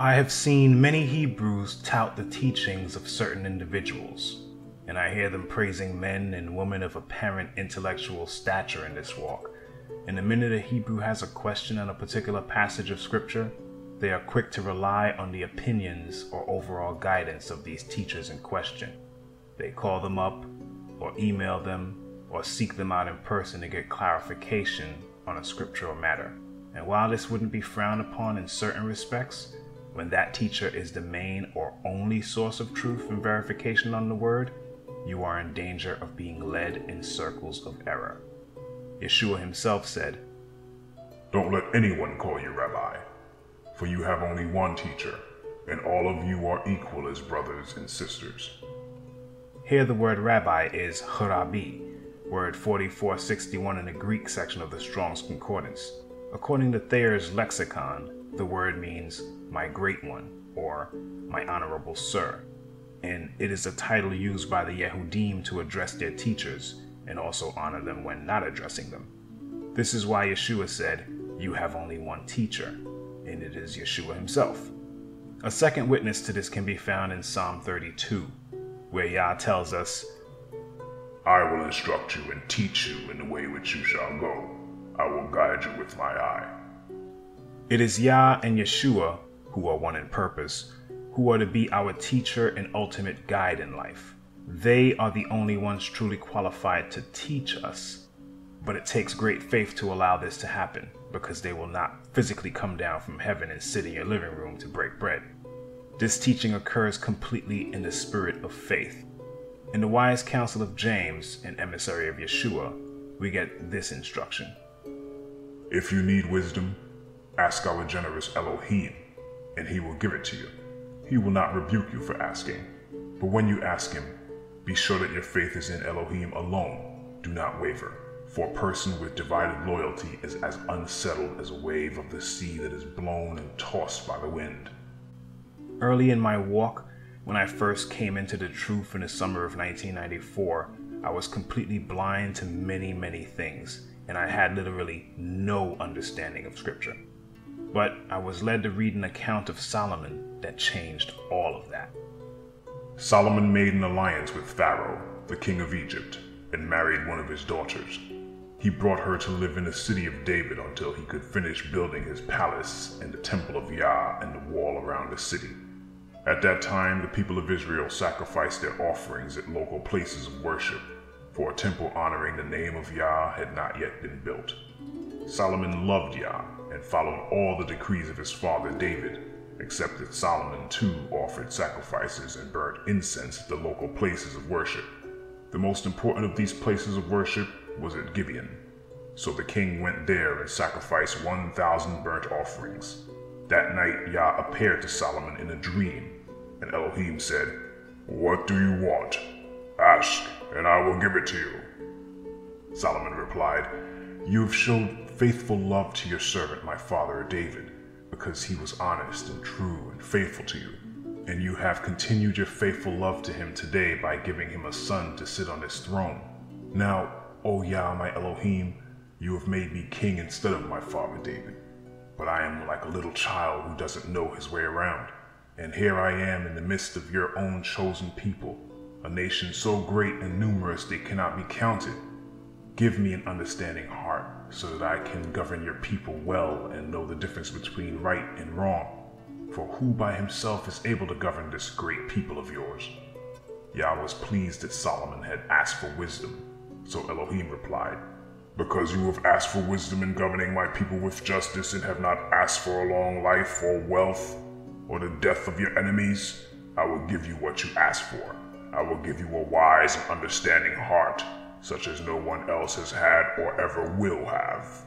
I have seen many Hebrews tout the teachings of certain individuals, and I hear them praising men and women of apparent intellectual stature in this walk. And the minute a Hebrew has a question on a particular passage of Scripture, they are quick to rely on the opinions or overall guidance of these teachers in question. They call them up, or email them, or seek them out in person to get clarification on a scriptural matter. And while this wouldn't be frowned upon in certain respects, when that teacher is the main or only source of truth and verification on the word, you are in danger of being led in circles of error. Yeshua himself said, Don't let anyone call you rabbi, for you have only one teacher, and all of you are equal as brothers and sisters. Here the word rabbi is rhabbi, word 4461 in the Greek section of the Strong's Concordance. According to Thayer's lexicon, the word means my great one, or my honorable sir, and it is a title used by the Yehudim to address their teachers and also honor them when not addressing them. This is why Yeshua said, You have only one teacher, and it is Yeshua himself. A second witness to this can be found in Psalm 32, where Yah tells us, I will instruct you and teach you in the way which you shall go. I will guide you with my eye. It is Yah and Yeshua, who are one in purpose, who are to be our teacher and ultimate guide in life. They are the only ones truly qualified to teach us. But it takes great faith to allow this to happen, because they will not physically come down from heaven and sit in your living room to break bread. This teaching occurs completely in the spirit of faith. In the wise counsel of James, an emissary of Yeshua, we get this instruction If you need wisdom, Ask our generous Elohim, and he will give it to you. He will not rebuke you for asking. But when you ask him, be sure that your faith is in Elohim alone. Do not waver, for a person with divided loyalty is as unsettled as a wave of the sea that is blown and tossed by the wind. Early in my walk, when I first came into the truth in the summer of 1994, I was completely blind to many, many things, and I had literally no understanding of Scripture. But I was led to read an account of Solomon that changed all of that. Solomon made an alliance with Pharaoh, the king of Egypt, and married one of his daughters. He brought her to live in the city of David until he could finish building his palace and the temple of Yah and the wall around the city. At that time, the people of Israel sacrificed their offerings at local places of worship, for a temple honoring the name of Yah had not yet been built. Solomon loved Yah and followed all the decrees of his father David, except that Solomon too offered sacrifices and burnt incense at the local places of worship. The most important of these places of worship was at Gibeon. So the king went there and sacrificed 1,000 burnt offerings. That night Yah appeared to Solomon in a dream, and Elohim said, What do you want? Ask, and I will give it to you. Solomon replied, You have shown faithful love to your servant, my father David, because he was honest and true and faithful to you. And you have continued your faithful love to him today by giving him a son to sit on his throne. Now, O Yah, my Elohim, you have made me king instead of my father David. But I am like a little child who doesn't know his way around. And here I am in the midst of your own chosen people, a nation so great and numerous they cannot be counted. Give me an understanding heart so that I can govern your people well and know the difference between right and wrong. For who by himself is able to govern this great people of yours? Yah was pleased that Solomon had asked for wisdom. So Elohim replied, Because you have asked for wisdom in governing my people with justice and have not asked for a long life or wealth or the death of your enemies, I will give you what you ask for. I will give you a wise and understanding heart such as no one else has had or ever will have.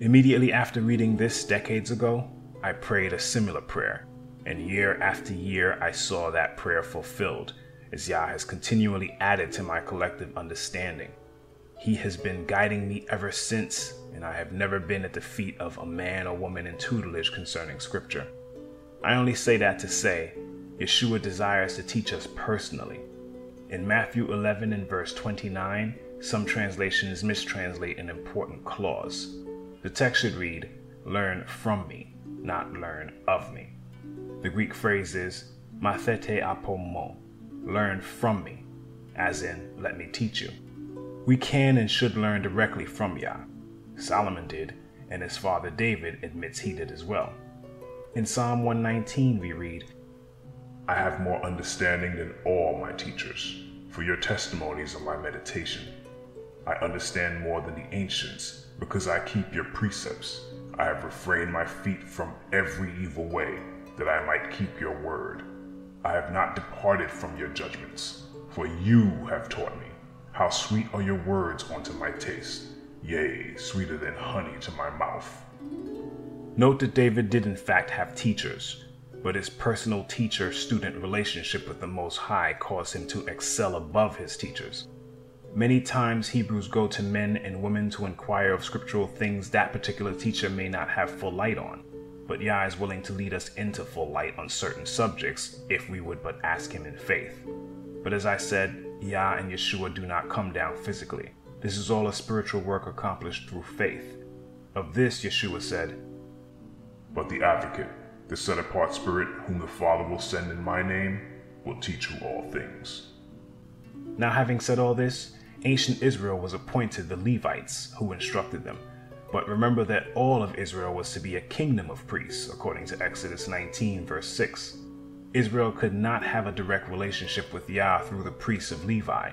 Immediately after reading this decades ago, I prayed a similar prayer, and year after year I saw that prayer fulfilled as Yah has continually added to my collective understanding. He has been guiding me ever since, and I have never been at the feet of a man or woman in tutelage concerning Scripture. I only say that to say, Yeshua desires to teach us personally, in Matthew 11 and verse 29, some translations mistranslate an important clause. The text should read, Learn from me, not learn of me. The Greek phrase is mathete apomo, learn from me, as in, let me teach you. We can and should learn directly from Yah. Solomon did, and his father David admits he did as well. In Psalm 119, we read, I have more understanding than all my teachers, for your testimonies are my meditation. I understand more than the ancients, because I keep your precepts. I have refrained my feet from every evil way, that I might keep your word. I have not departed from your judgments, for you have taught me. How sweet are your words unto my taste, yea, sweeter than honey to my mouth. Note that David did in fact have teachers, but his personal teacher student relationship with the Most High caused him to excel above his teachers. Many times Hebrews go to men and women to inquire of scriptural things that particular teacher may not have full light on, but Yah is willing to lead us into full light on certain subjects if we would but ask Him in faith. But as I said, Yah and Yeshua do not come down physically. This is all a spiritual work accomplished through faith. Of this, Yeshua said, But the advocate, the set apart Spirit, whom the Father will send in my name, will teach you all things. Now, having said all this, ancient Israel was appointed the Levites who instructed them. But remember that all of Israel was to be a kingdom of priests, according to Exodus 19, verse 6. Israel could not have a direct relationship with Yah through the priests of Levi.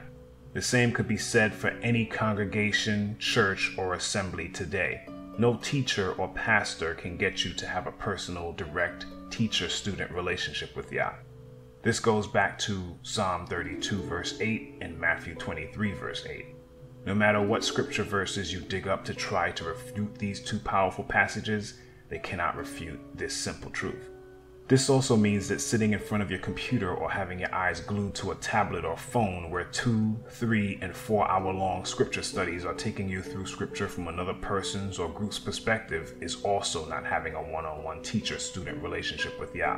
The same could be said for any congregation, church, or assembly today. No teacher or pastor can get you to have a personal, direct teacher student relationship with Yah. This goes back to Psalm 32, verse 8, and Matthew 23, verse 8. No matter what scripture verses you dig up to try to refute these two powerful passages, they cannot refute this simple truth. This also means that sitting in front of your computer or having your eyes glued to a tablet or phone where two, three, and four hour long scripture studies are taking you through scripture from another person's or group's perspective is also not having a one on one teacher student relationship with Yah.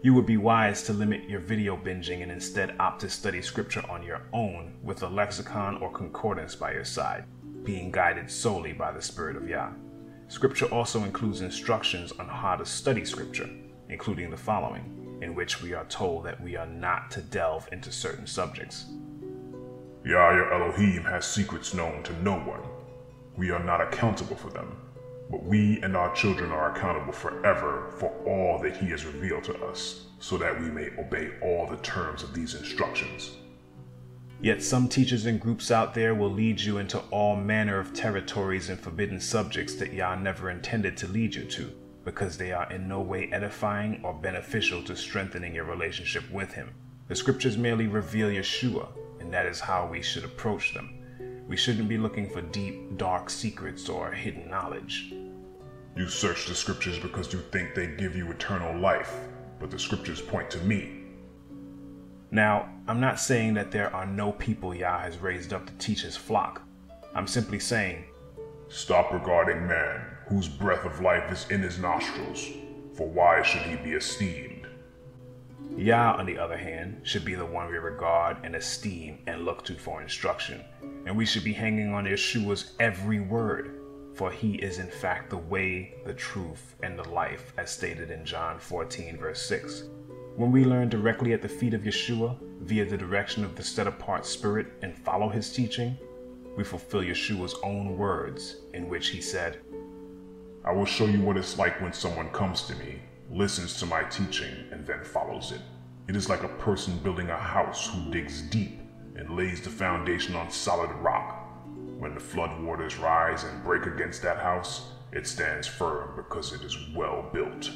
You would be wise to limit your video binging and instead opt to study scripture on your own with a lexicon or concordance by your side, being guided solely by the Spirit of Yah. Scripture also includes instructions on how to study scripture, including the following, in which we are told that we are not to delve into certain subjects. Yah your Elohim has secrets known to no one. We are not accountable for them but we and our children are accountable forever for all that He has revealed to us, so that we may obey all the terms of these instructions. Yet some teachers and groups out there will lead you into all manner of territories and forbidden subjects that Yah never intended to lead you to, because they are in no way edifying or beneficial to strengthening your relationship with Him. The scriptures merely reveal Yeshua, and that is how we should approach them. We shouldn't be looking for deep, dark secrets or hidden knowledge. You search the scriptures because you think they give you eternal life, but the scriptures point to me. Now, I'm not saying that there are no people Yah has raised up to teach his flock. I'm simply saying, Stop regarding man, whose breath of life is in his nostrils, for why should he be esteemed? Yah, on the other hand, should be the one we regard and esteem and look to for instruction, and we should be hanging on Yeshua's every word, for he is in fact the way, the truth, and the life, as stated in John 14, verse 6. When we learn directly at the feet of Yeshua, via the direction of the set apart Spirit, and follow his teaching, we fulfill Yeshua's own words, in which he said, I will show you what it's like when someone comes to me listens to my teaching, and then follows it. It is like a person building a house who digs deep and lays the foundation on solid rock. When the flood waters rise and break against that house, it stands firm because it is well built.